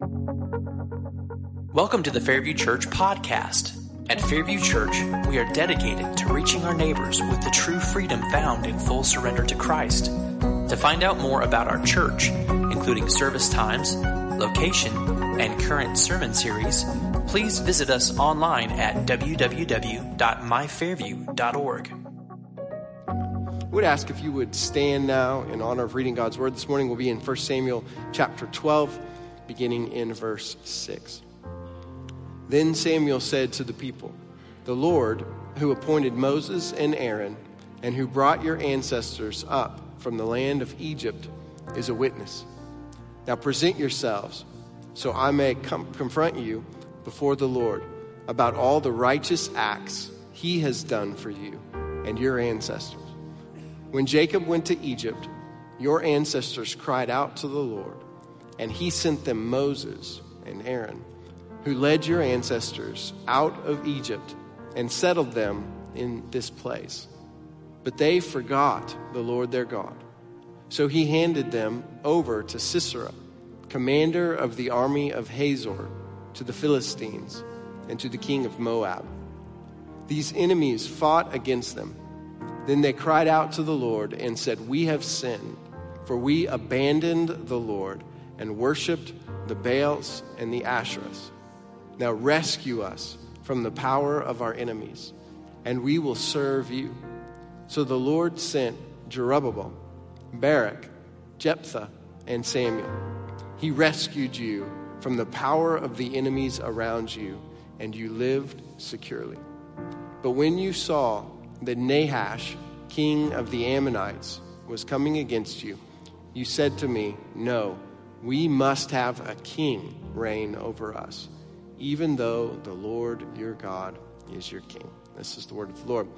Welcome to the Fairview Church podcast. At Fairview Church, we are dedicated to reaching our neighbors with the true freedom found in full surrender to Christ. To find out more about our church, including service times, location, and current sermon series, please visit us online at www.myfairview.org. I would ask if you would stand now in honor of reading God's word. This morning we'll be in 1 Samuel chapter 12, beginning in verse 6. Then Samuel said to the people, The Lord, who appointed Moses and Aaron, and who brought your ancestors up from the land of Egypt, is a witness. Now present yourselves, so I may com- confront you before the Lord about all the righteous acts he has done for you and your ancestors. When Jacob went to Egypt, your ancestors cried out to the Lord, and he sent them Moses and Aaron who led your ancestors out of Egypt and settled them in this place. But they forgot the Lord their God. So he handed them over to Sisera, commander of the army of Hazor, to the Philistines, and to the king of Moab. These enemies fought against them. Then they cried out to the Lord and said, We have sinned, for we abandoned the Lord and worshiped the Baals and the Asherahs. Now rescue us from the power of our enemies, and we will serve you. So the Lord sent Jerubbaal, Barak, Jephthah, and Samuel. He rescued you from the power of the enemies around you, and you lived securely. But when you saw that Nahash, king of the Ammonites, was coming against you, you said to me, No, we must have a king reign over us even though the Lord your God is your king. This is the word of the Lord.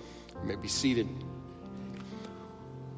You may be seated.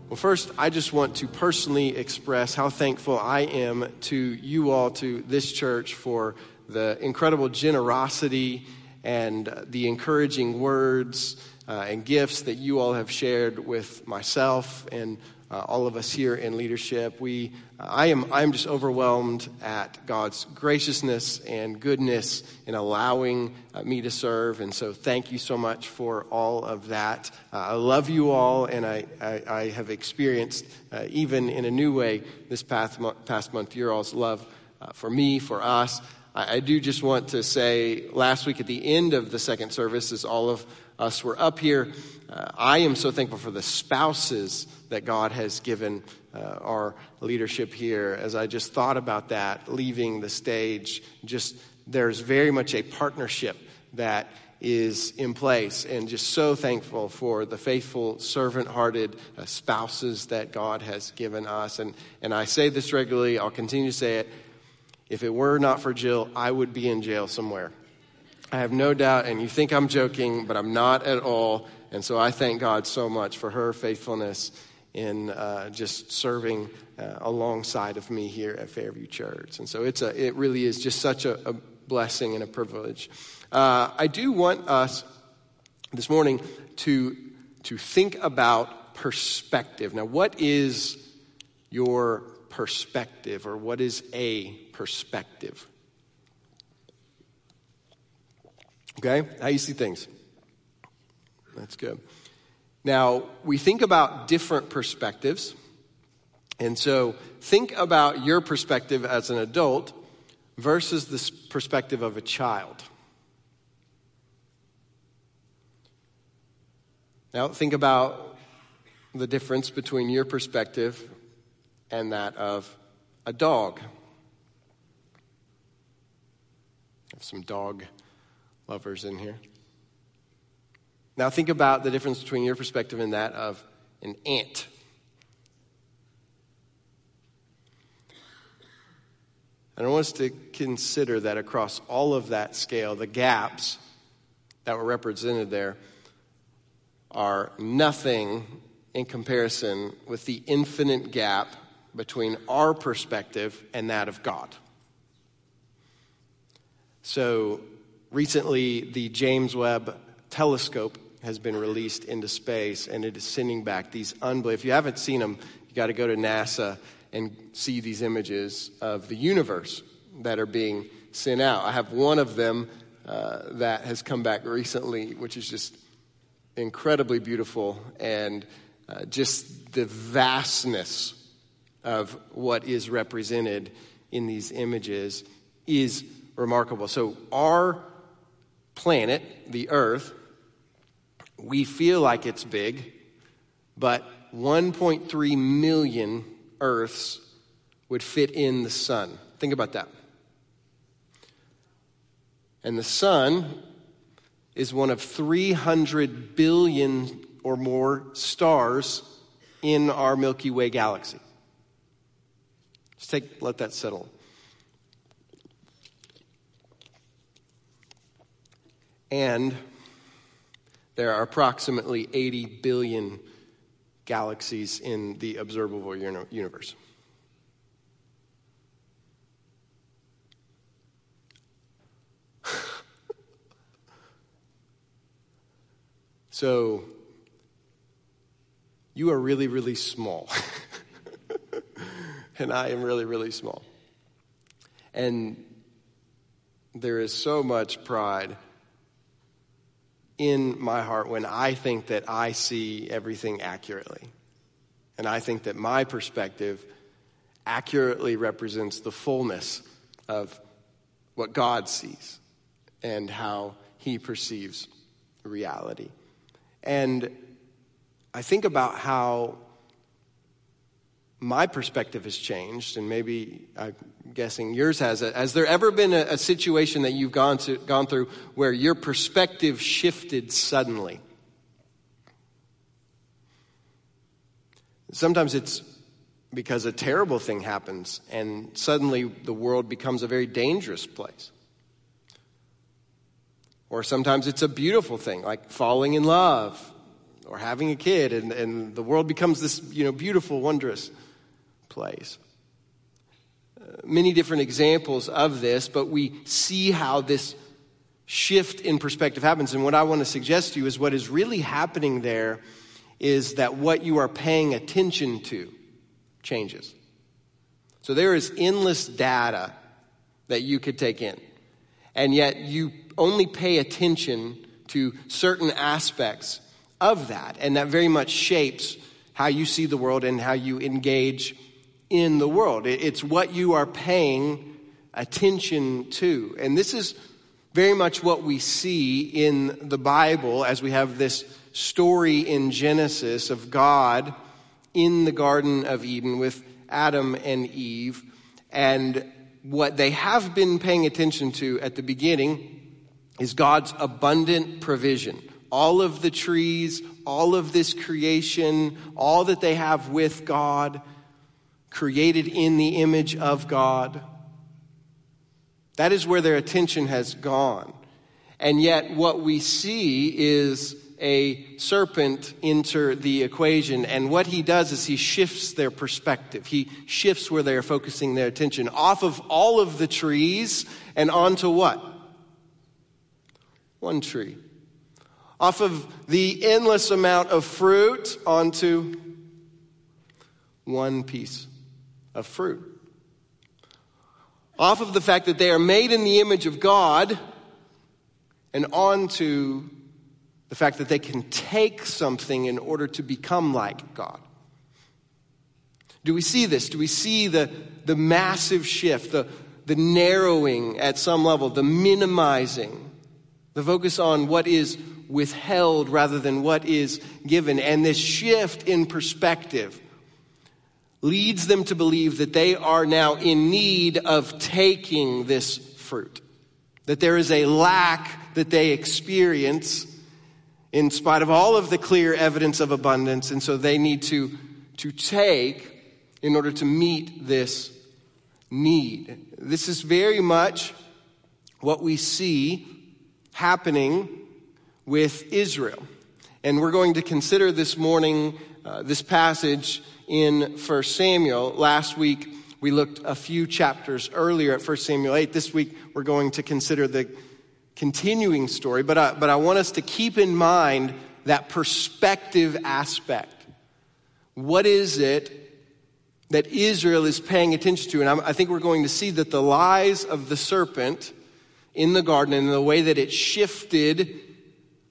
Well, first, I just want to personally express how thankful I am to you all, to this church, for the incredible generosity and the encouraging words uh, and gifts that you all have shared with myself and uh, all of us here in leadership. We, uh, I am, I'm just overwhelmed at God's graciousness and goodness in allowing uh, me to serve. And so thank you so much for all of that. Uh, I love you all, and I, I, I have experienced, uh, even in a new way, this past, past month, your all's love uh, for me, for us. I, I do just want to say last week at the end of the second service, as all of us were up here, uh, I am so thankful for the spouses that God has given uh, our leadership here. As I just thought about that, leaving the stage, just there's very much a partnership that is in place, and just so thankful for the faithful, servant hearted uh, spouses that God has given us. And, and I say this regularly, I'll continue to say it. If it were not for Jill, I would be in jail somewhere. I have no doubt, and you think I'm joking, but I'm not at all. And so I thank God so much for her faithfulness in uh, just serving uh, alongside of me here at Fairview Church. And so it's a, it really is just such a, a blessing and a privilege. Uh, I do want us this morning to, to think about perspective. Now, what is your perspective, or what is a perspective? Okay, how you see things? That's good. Now, we think about different perspectives. And so, think about your perspective as an adult versus the perspective of a child. Now, think about the difference between your perspective and that of a dog. Have some dog lovers in here. Now, think about the difference between your perspective and that of an ant. And I want us to consider that across all of that scale, the gaps that were represented there are nothing in comparison with the infinite gap between our perspective and that of God. So, recently, the James Webb telescope has been released into space and it is sending back these unbelievable. If you haven't seen them, you got to go to NASA and see these images of the universe that are being sent out. I have one of them uh, that has come back recently, which is just incredibly beautiful and uh, just the vastness of what is represented in these images is remarkable. So, our planet, the Earth, we feel like it's big, but 1.3 million Earths would fit in the sun. Think about that. And the sun is one of 300 billion or more stars in our Milky Way galaxy. Just take, let that settle. And there are approximately 80 billion galaxies in the observable universe. so, you are really, really small. and I am really, really small. And there is so much pride in my heart when I think that I see everything accurately. And I think that my perspective accurately represents the fullness of what God sees and how he perceives reality. And I think about how my perspective has changed, and maybe I'm guessing yours has. Has there ever been a, a situation that you've gone, to, gone through where your perspective shifted suddenly? Sometimes it's because a terrible thing happens, and suddenly the world becomes a very dangerous place. Or sometimes it's a beautiful thing, like falling in love or having a kid, and, and the world becomes this you know, beautiful, wondrous place. Uh, many different examples of this, but we see how this shift in perspective happens. And what I want to suggest to you is what is really happening there is that what you are paying attention to changes. So there is endless data that you could take in, and yet you only pay attention to certain aspects of that, and that very much shapes how you see the world and how you engage in the world. It's what you are paying attention to. And this is very much what we see in the Bible as we have this story in Genesis of God in the Garden of Eden with Adam and Eve. And what they have been paying attention to at the beginning is God's abundant provision. All of the trees, all of this creation, all that they have with God created in the image of God. That is where their attention has gone. And yet, what we see is a serpent enter the equation. And what he does is he shifts their perspective. He shifts where they are focusing their attention off of all of the trees and onto what? One tree. Off of the endless amount of fruit onto one piece of fruit. Off of the fact that they are made in the image of God and onto the fact that they can take something in order to become like God. Do we see this? Do we see the, the massive shift, the, the narrowing at some level, the minimizing, the focus on what is withheld rather than what is given, and this shift in perspective leads them to believe that they are now in need of taking this fruit. That there is a lack that they experience in spite of all of the clear evidence of abundance, and so they need to, to take in order to meet this need. This is very much what we see happening with Israel. And we're going to consider this morning uh, this passage in 1 Samuel. Last week, we looked a few chapters earlier at 1 Samuel 8. This week, we're going to consider the continuing story, but I, but I want us to keep in mind that perspective aspect. What is it that Israel is paying attention to. And I'm, I think we're going to see that the lies of the serpent in the garden and the way that it shifted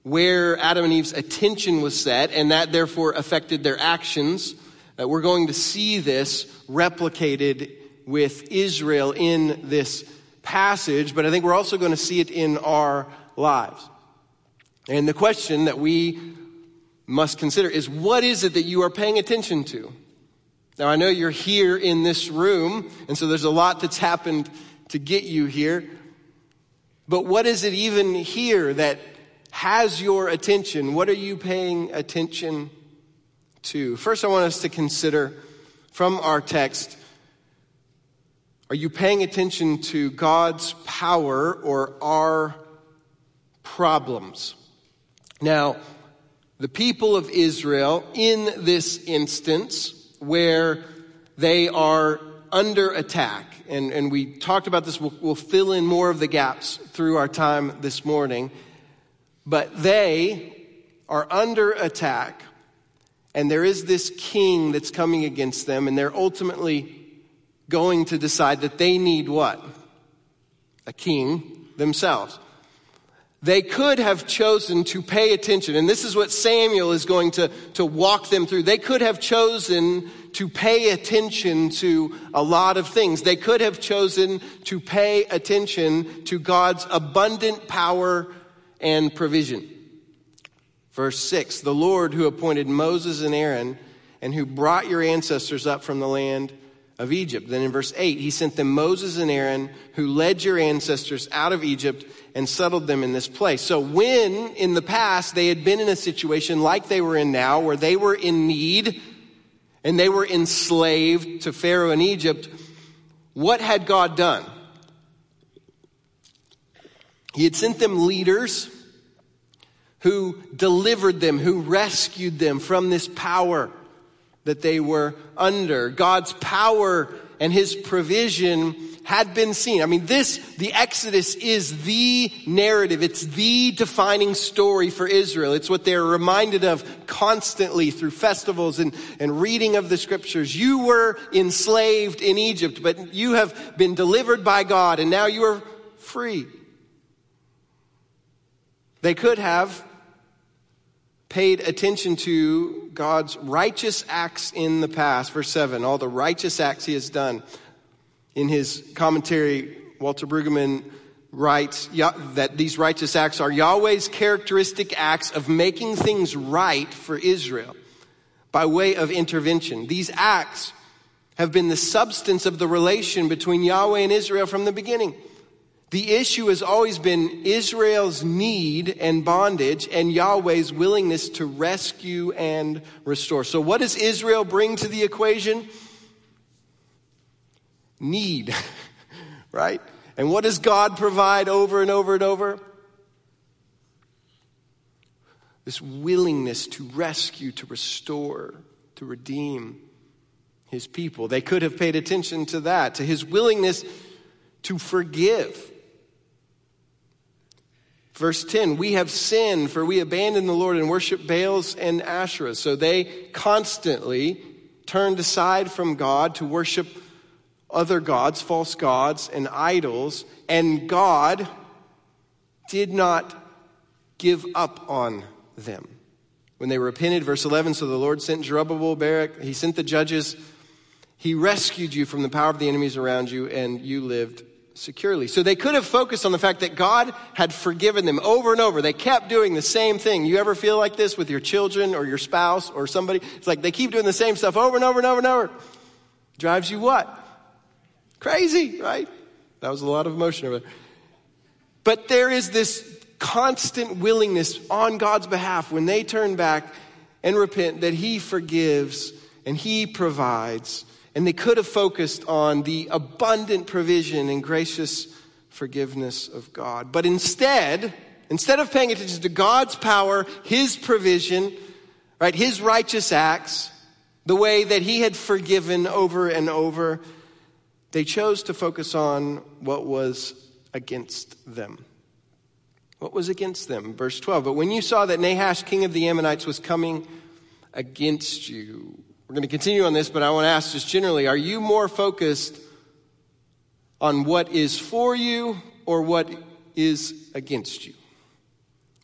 where Adam and Eve's attention was set, and that therefore affected their actions. That we're going to see this replicated with Israel in this passage, but I think we're also going to see it in our lives. And the question that we must consider is what is it that you are paying attention to? Now, I know you're here in this room, and so there's a lot that's happened to get you here. But what is it even here that has your attention? What are you paying attention to? First, I want us to consider from our text are you paying attention to God's power or our problems? Now, the people of Israel, in this instance, where they are under attack, and, and we talked about this, we'll, we'll fill in more of the gaps through our time this morning, but they are under attack, and there is this king that's coming against them, and they're ultimately going to decide that they need what? A king themselves. They could have chosen to pay attention, and this is what Samuel is going to, to walk them through. They could have chosen to pay attention to a lot of things. They could have chosen to pay attention to God's abundant power and provision. Verse 6 The Lord who appointed Moses and Aaron and who brought your ancestors up from the land of Egypt. Then in verse 8, he sent them Moses and Aaron, who led your ancestors out of Egypt and settled them in this place. So when in the past they had been in a situation like they were in now, where they were in need and they were enslaved to Pharaoh in Egypt, what had God done? He had sent them leaders who delivered them, who rescued them from this power that they were under. God's power and his provision had been seen. I mean, this, the Exodus is the narrative. It's the defining story for Israel. It's what they're reminded of constantly through festivals and, and reading of the scriptures. You were enslaved in Egypt, but you have been delivered by God and now you are free. They could have paid attention to God's righteous acts in the past. Verse 7 all the righteous acts he has done. In his commentary, Walter Brueggemann writes that these righteous acts are Yahweh's characteristic acts of making things right for Israel by way of intervention. These acts have been the substance of the relation between Yahweh and Israel from the beginning. The issue has always been Israel's need and bondage and Yahweh's willingness to rescue and restore. So, what does Israel bring to the equation? Need, right? And what does God provide over and over and over? This willingness to rescue, to restore, to redeem his people. They could have paid attention to that, to his willingness to forgive Verse 10, we have sinned for we abandoned the Lord and worship Baals and Asherah. So they constantly turned aside from God to worship other gods, false gods, and idols. And God did not give up on them. When they repented, verse 11, so the Lord sent Jerubbaal, Barak, he sent the judges. He rescued you from the power of the enemies around you, and you lived securely. So they could have focused on the fact that God had forgiven them over and over. They kept doing the same thing. You ever feel like this with your children or your spouse or somebody? It's like they keep doing the same stuff over and over and over and over. Drives you what? Crazy, right? That was a lot of emotion over there. But there is this constant willingness on God's behalf when they turn back and repent that He forgives and He provides and they could have focused on the abundant provision and gracious forgiveness of God. But instead, instead of paying attention to God's power, His provision, right, His righteous acts, the way that He had forgiven over and over, they chose to focus on what was against them. What was against them? Verse 12. But when you saw that Nahash, king of the Ammonites, was coming against you, we're going to continue on this, but I want to ask just generally are you more focused on what is for you or what is against you?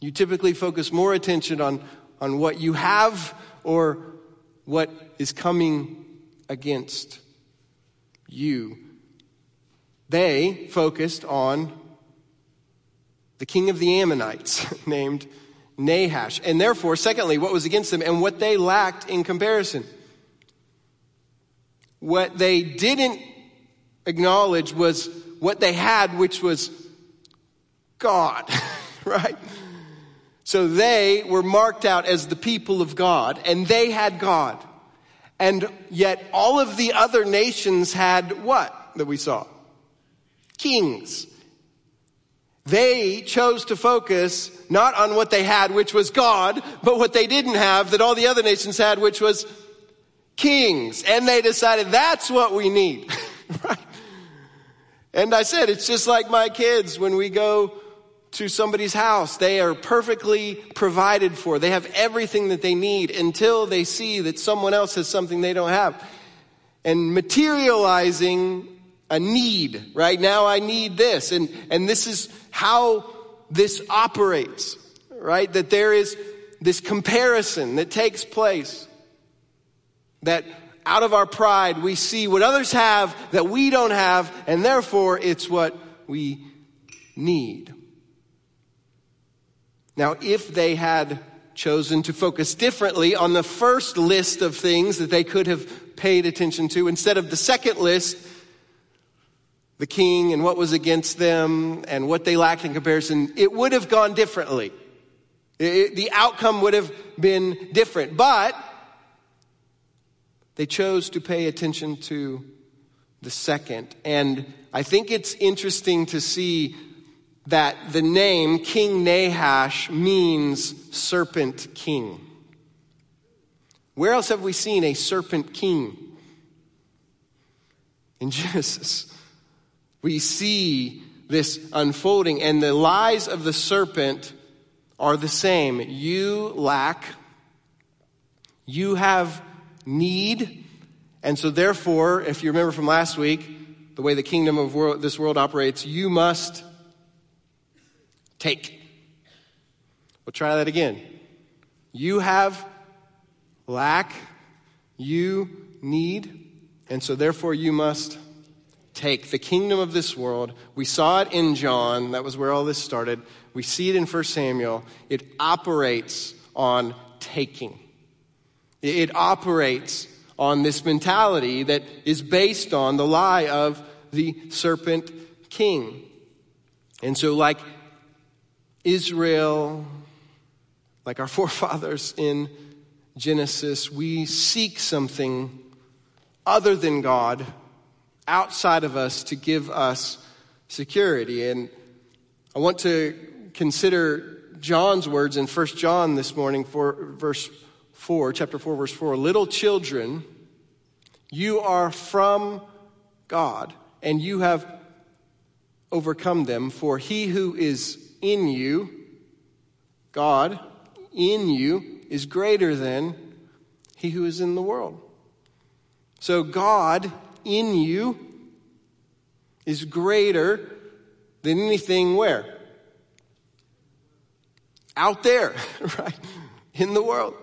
You typically focus more attention on, on what you have or what is coming against you. They focused on the king of the Ammonites named Nahash. And therefore, secondly, what was against them and what they lacked in comparison. What they didn't acknowledge was what they had, which was God, right? So they were marked out as the people of God, and they had God. And yet all of the other nations had what that we saw? Kings. They chose to focus not on what they had, which was God, but what they didn't have that all the other nations had, which was kings. And they decided that's what we need. right? And I said, it's just like my kids when we go to somebody's house. They are perfectly provided for. They have everything that they need until they see that someone else has something they don't have. And materializing a need, right? Now I need this. And, and this is how this operates, right? That there is this comparison that takes place. That out of our pride, we see what others have that we don't have, and therefore it's what we need. Now, if they had chosen to focus differently on the first list of things that they could have paid attention to instead of the second list, the king and what was against them and what they lacked in comparison, it would have gone differently. It, the outcome would have been different. But they chose to pay attention to the second. And I think it's interesting to see that the name King Nahash means serpent king. Where else have we seen a serpent king? In Genesis we see this unfolding, and the lies of the serpent are the same. You lack, you have need, and so therefore, if you remember from last week, the way the kingdom of world, this world operates, you must take. We'll try that again. You have lack, you need, and so therefore you must take the kingdom of this world. We saw it in John. That was where all this started. We see it in 1 Samuel. It operates on taking. It operates on this mentality that is based on the lie of the serpent king. And so, like Israel, like our forefathers in Genesis, we seek something other than God outside of us to give us security. And I want to consider John's words in 1 John this morning for verse 4, chapter 4, verse 4. Little children, you are from God, and you have overcome them, for he who is in you, God, in you, is greater than he who is in the world. So God in you is greater than anything where? Out there, right? In the world.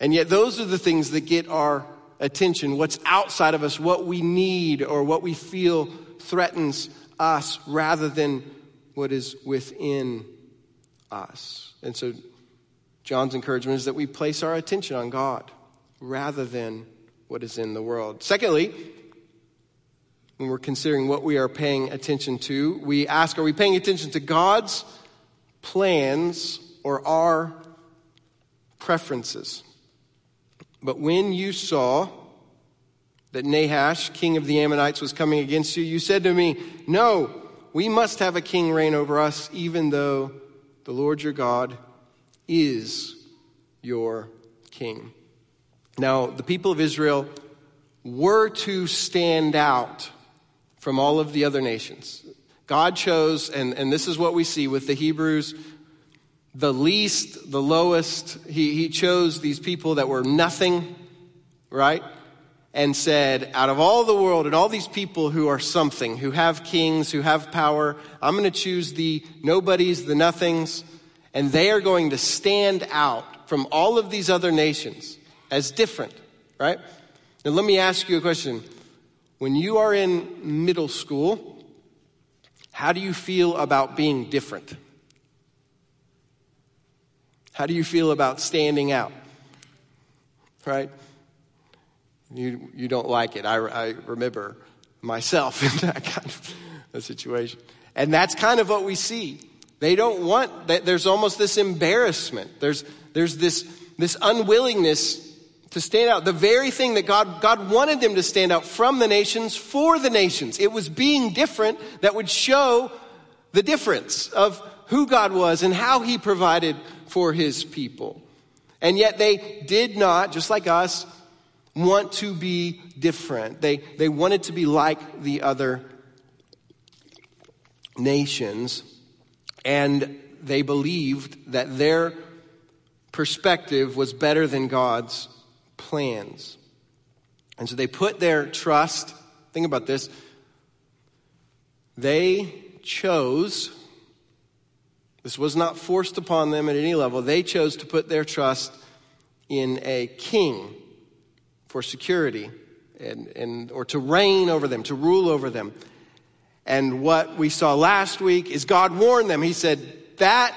And yet, those are the things that get our attention what's outside of us, what we need, or what we feel threatens us, rather than what is within us. And so, John's encouragement is that we place our attention on God rather than what is in the world. Secondly, when we're considering what we are paying attention to, we ask are we paying attention to God's plans or our preferences? But when you saw that Nahash, king of the Ammonites, was coming against you, you said to me, No, we must have a king reign over us, even though the Lord your God is your king. Now, the people of Israel were to stand out from all of the other nations. God chose, and, and this is what we see with the Hebrews, the least, the lowest. He, he chose these people that were nothing, right? And said, out of all the world and all these people who are something, who have kings, who have power, I'm going to choose the nobodies, the nothings, and they are going to stand out from all of these other nations as different, right? Now, let me ask you a question. When you are in middle school, how do you feel about being different? How do you feel about standing out? Right? You, you don't like it. I, I remember myself in that kind of a situation. And that's kind of what we see. They don't want that. There's almost this embarrassment. There's, there's this, this unwillingness to stand out. The very thing that God, God wanted them to stand out from the nations for the nations. It was being different that would show the difference of who God was and how he provided for his people. And yet they did not, just like us, want to be different. They, they wanted to be like the other nations. And they believed that their perspective was better than God's plans. And so they put their trust, think about this, they chose, this was not forced upon them at any level, they chose to put their trust in a king for security and, and, or to reign over them, to rule over them. And what we saw last week is God warned them. He said, that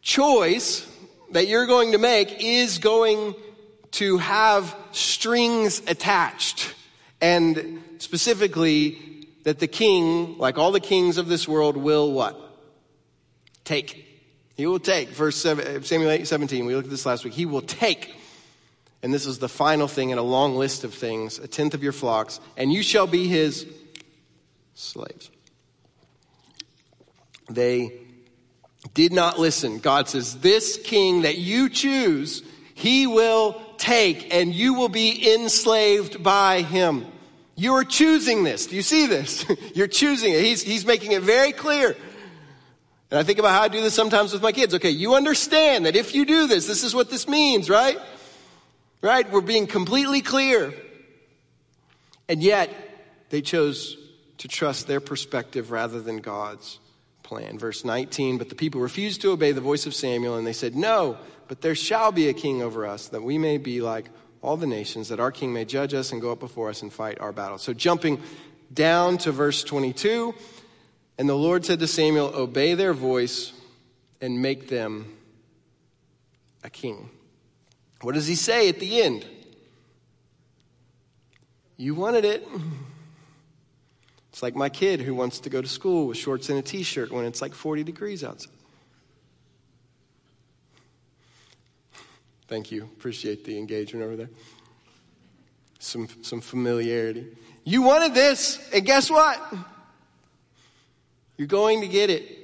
choice that you're going to make is going to have strings attached. And specifically, that the king, like all the kings of this world, will what? Take. He will take. Verse 7, uh, Samuel 8, 17, we looked at this last week. He will take. And this is the final thing in a long list of things a tenth of your flocks, and you shall be his slaves. They did not listen. God says, This king that you choose, he will take, and you will be enslaved by him. You are choosing this. Do you see this? You're choosing it. He's, he's making it very clear. And I think about how I do this sometimes with my kids. Okay, you understand that if you do this, this is what this means, right? Right? We're being completely clear. And yet, they chose to trust their perspective rather than God's plan. Verse 19, but the people refused to obey the voice of Samuel, and they said, No, but there shall be a king over us, that we may be like all the nations, that our king may judge us and go up before us and fight our battles. So jumping down to verse 22, and the Lord said to Samuel, Obey their voice and make them a king. What does he say at the end? You wanted it. It's like my kid who wants to go to school with shorts and a t shirt when it's like 40 degrees outside. Thank you. Appreciate the engagement over there. Some, some familiarity. You wanted this, and guess what? You're going to get it.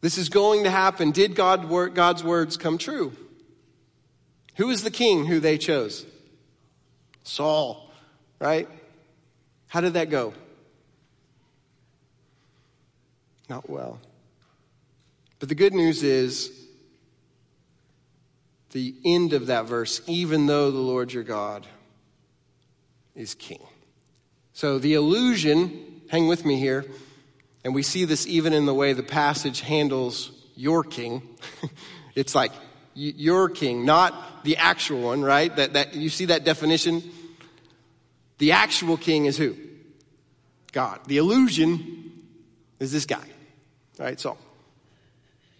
This is going to happen. Did God, God's words come true? Who is the king who they chose? Saul, right? How did that go? Not well. But the good news is the end of that verse, even though the Lord your God is king. So the illusion, hang with me here, and we see this even in the way the passage handles your king. it's like your king, not the actual one, right? That, that you see that definition? The actual king is who? God. The illusion is this guy. Right? So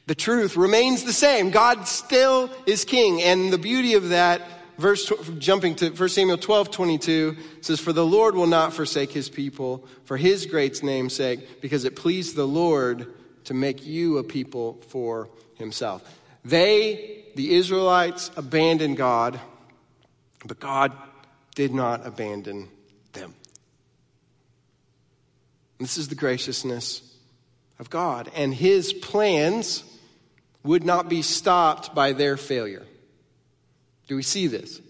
the truth remains the same. God still is king. And the beauty of that, verse, jumping to 1 Samuel 12, 22, says, For the Lord will not forsake his people for his great name's sake, because it pleased the Lord to make you a people for himself. They, the Israelites, abandoned God, but God did not abandon them. This is the graciousness of God. And his plans would not be stopped by their failure. Do we see this?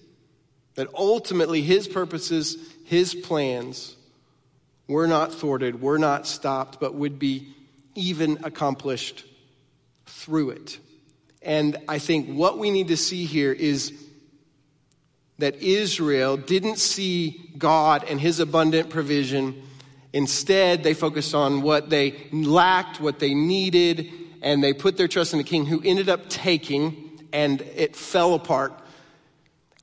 That ultimately his purposes, his plans were not thwarted, were not stopped, but would be even accomplished through it. And I think what we need to see here is that Israel didn't see God and his abundant provision. Instead, they focused on what they lacked, what they needed, and they put their trust in the king who ended up taking, and it fell apart.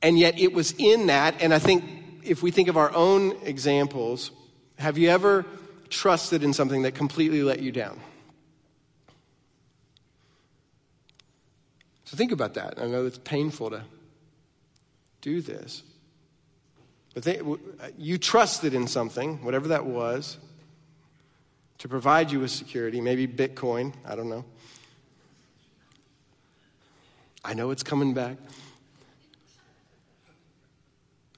And yet, it was in that, and I think if we think of our own examples, have you ever trusted in something that completely let you down? So think about that. I know it's painful to do this. But they, you trusted in something, whatever that was, to provide you with security, maybe Bitcoin, I don't know. I know it's coming back.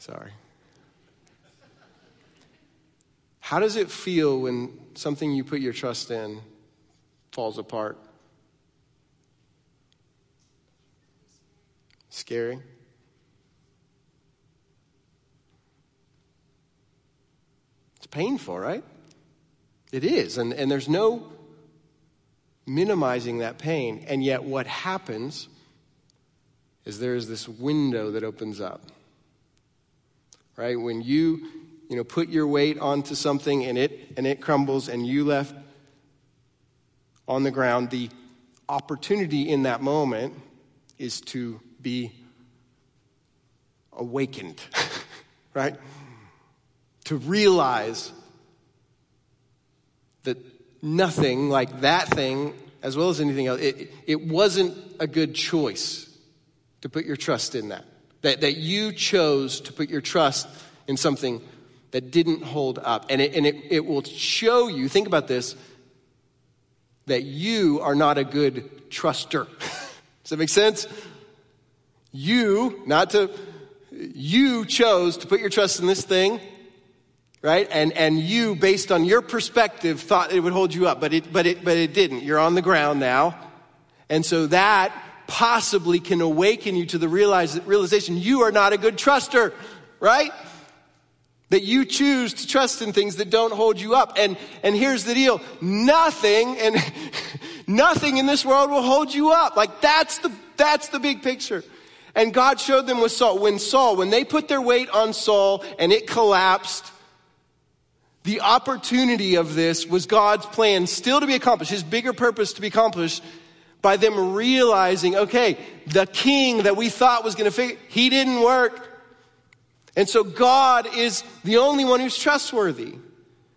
Sorry. How does it feel when something you put your trust in falls apart? Scary? It's painful, right? It is. And, and there's no minimizing that pain. And yet, what happens is there is this window that opens up. Right? When you, you know, put your weight onto something and it, and it crumbles and you left on the ground, the opportunity in that moment is to be awakened, right? to realize that nothing like that thing, as well as anything else, it, it wasn't a good choice to put your trust in that. That. That you chose to put your trust in something that didn't hold up. And it, and it, it will show you, think about this, that you are not a good truster. Does that make sense? You, not to, you chose to put your trust in this thing right? And, and you, based on your perspective, thought it would hold you up, but it, but, it, but it didn't. You're on the ground now. And so that possibly can awaken you to the realization you are not a good truster, right? That you choose to trust in things that don't hold you up. And, and here's the deal. Nothing and nothing in this world will hold you up. Like that's the, that's the big picture. And God showed them with Saul. When Saul, when they put their weight on Saul and it collapsed, the opportunity of this was God's plan still to be accomplished, his bigger purpose to be accomplished by them realizing, okay, the king that we thought was going to figure, he didn't work. And so God is the only one who's trustworthy.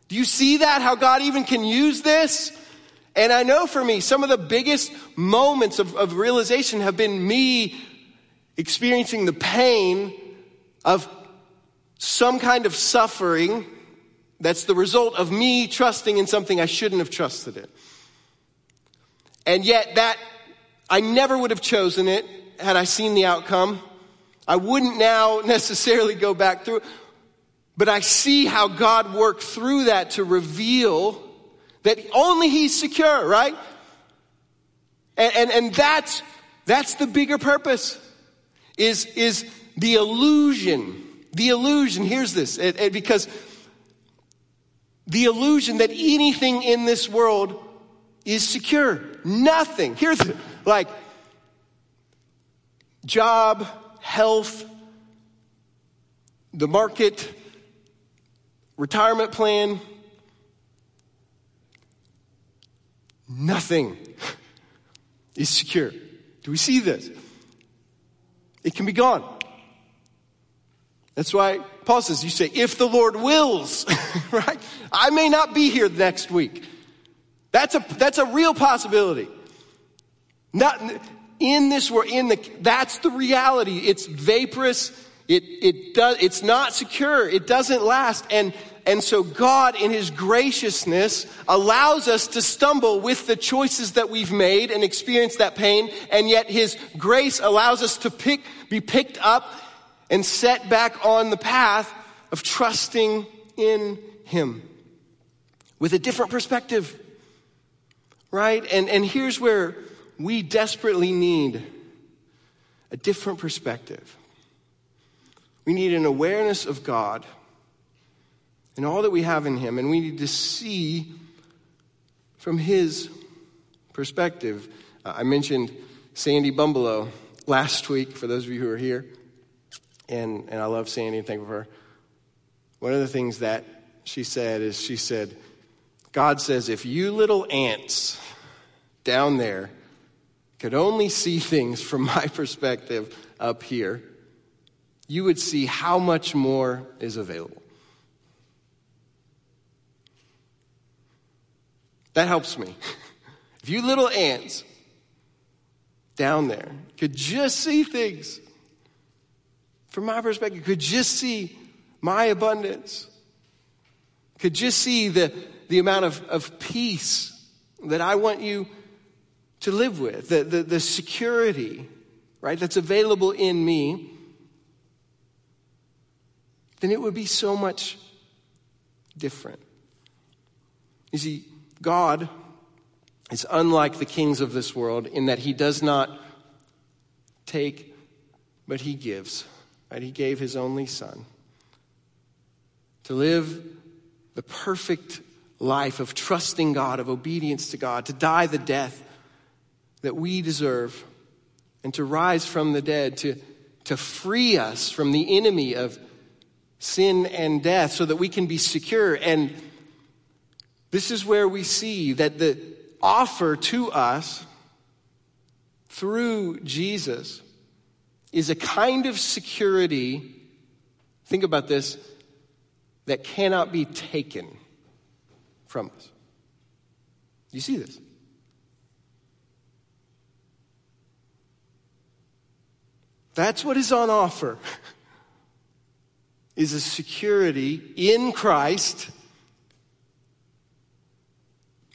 Do you see that? How God even can use this? And I know for me, some of the biggest moments of, of realization have been me experiencing the pain of some kind of suffering that's the result of me trusting in something I shouldn't have trusted in. And yet that, I never would have chosen it had I seen the outcome. I wouldn't now necessarily go back through, but I see how God worked through that to reveal that only He's secure, right? And, and, and that's, that's the bigger purpose, is, is the illusion. The illusion, here's this, it, it, because the illusion that anything in this world is secure. Nothing. Here's like job, health, the market, retirement plan. Nothing is secure. Do we see this? It can be gone. That's why Paul says, you say, if the Lord wills, right? I may not be here next week. That's a, that's a real possibility. Not in this world, in the, that's the reality. It's vaporous. It, it does, it's not secure. It doesn't last. And, and so God, in His graciousness, allows us to stumble with the choices that we've made and experience that pain. And yet His grace allows us to pick, be picked up and set back on the path of trusting in Him with a different perspective. Right? And, and here's where we desperately need a different perspective. We need an awareness of God and all that we have in Him, and we need to see from His perspective. Uh, I mentioned Sandy Bumbalough last week, for those of you who are here. and, and I love Sandy and thank for her. One of the things that she said is she said, God says, if you little ants down there could only see things from my perspective up here, you would see how much more is available. That helps me. If you little ants down there could just see things from my perspective, could just see my abundance, could just see the, the amount of, of peace that I want you to live with, the, the, the security, right, that's available in me, then it would be so much different. You see, God is unlike the kings of this world in that he does not take, but he gives. Right? He gave his only son to live the perfect life of trusting God, of obedience to God, to die the death that we deserve, and to rise from the dead, to, to free us from the enemy of sin and death so that we can be secure. And this is where we see that the offer to us through Jesus is a kind of security, think about this, that cannot be taken from us. You see this? That's what is on offer. is a security in Christ,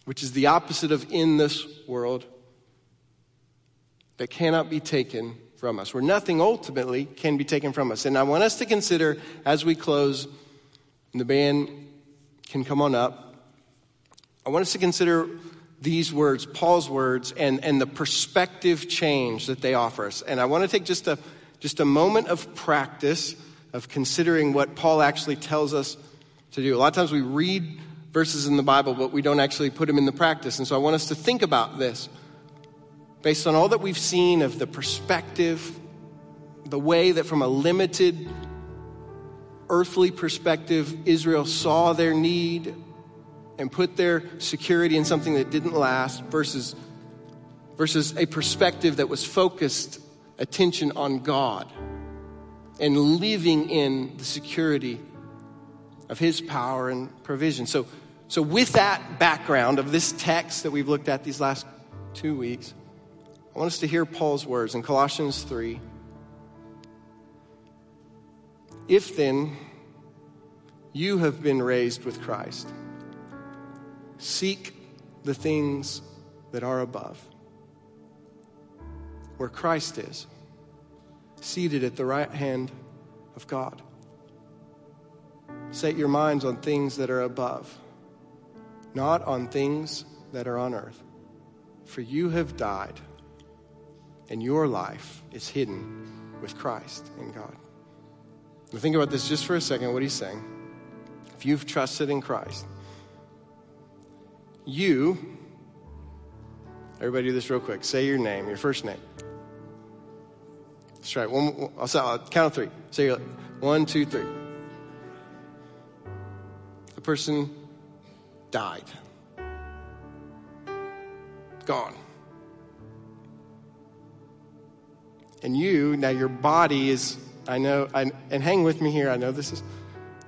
which is the opposite of in this world, that cannot be taken from us, where nothing ultimately can be taken from us. And I want us to consider as we close, and the band can come on up, I want us to consider these words, Paul's words, and, and the perspective change that they offer us. And I want to take just a, just a moment of practice of considering what Paul actually tells us to do. A lot of times we read verses in the Bible, but we don't actually put them in the practice. And so I want us to think about this based on all that we've seen of the perspective, the way that from a limited earthly perspective, Israel saw their need and put their security in something that didn't last versus, versus a perspective that was focused attention on God and living in the security of His power and provision. So, so with that background of this text that we've looked at these last two weeks, I want us to hear Paul's words in Colossians 3. If then you have been raised with Christ, seek the things that are above, where Christ is, seated at the right hand of God. Set your minds on things that are above, not on things that are on earth. For you have died and your life is hidden with Christ in God. Now think about this just for a second, what he's saying. If you've trusted in Christ, you, everybody do this real quick. Say your name, your first name. Try it. One, I'll, I'll count three. Say your, one, two, three. The person died. Gone. And you, now your body is, I know, I, and hang with me here, I know this is,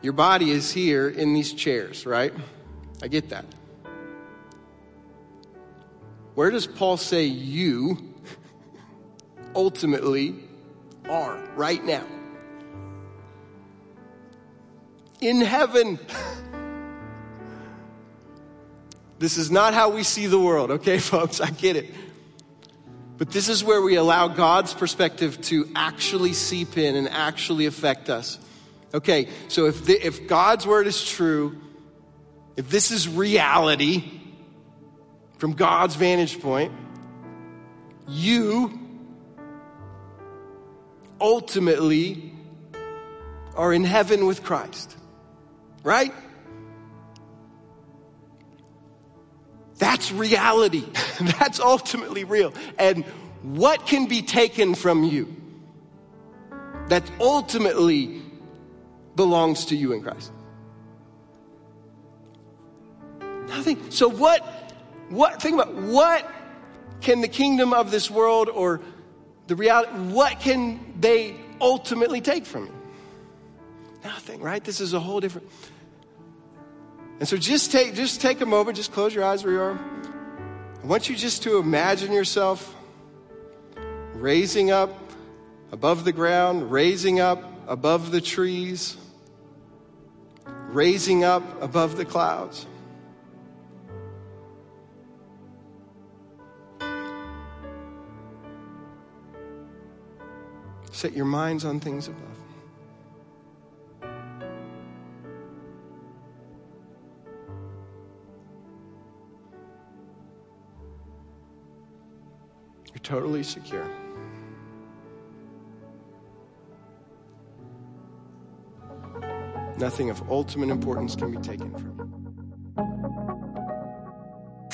your body is here in these chairs, right? I get that. Where does Paul say you ultimately are right now? In heaven. This is not how we see the world, okay, folks? I get it. But this is where we allow God's perspective to actually seep in and actually affect us. Okay, so if, the, if God's word is true, if this is reality from God's vantage point, you ultimately are in heaven with Christ. Right? That's reality. That's ultimately real. And what can be taken from you? that ultimately belongs to you in Christ? Nothing. So what what think about what can the kingdom of this world or the reality what can they ultimately take from you? Nothing, right? This is a whole different and so just take just take a moment, just close your eyes where you are. I want you just to imagine yourself raising up above the ground, raising up above the trees, raising up above the clouds. Set your minds on things above. You're totally secure. Nothing of ultimate importance can be taken from you.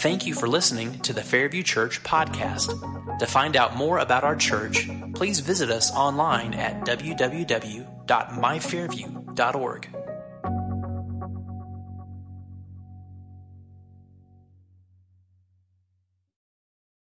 Thank you for listening to the Fairview Church podcast. To find out more about our church, please visit us online at www.myfairview.org.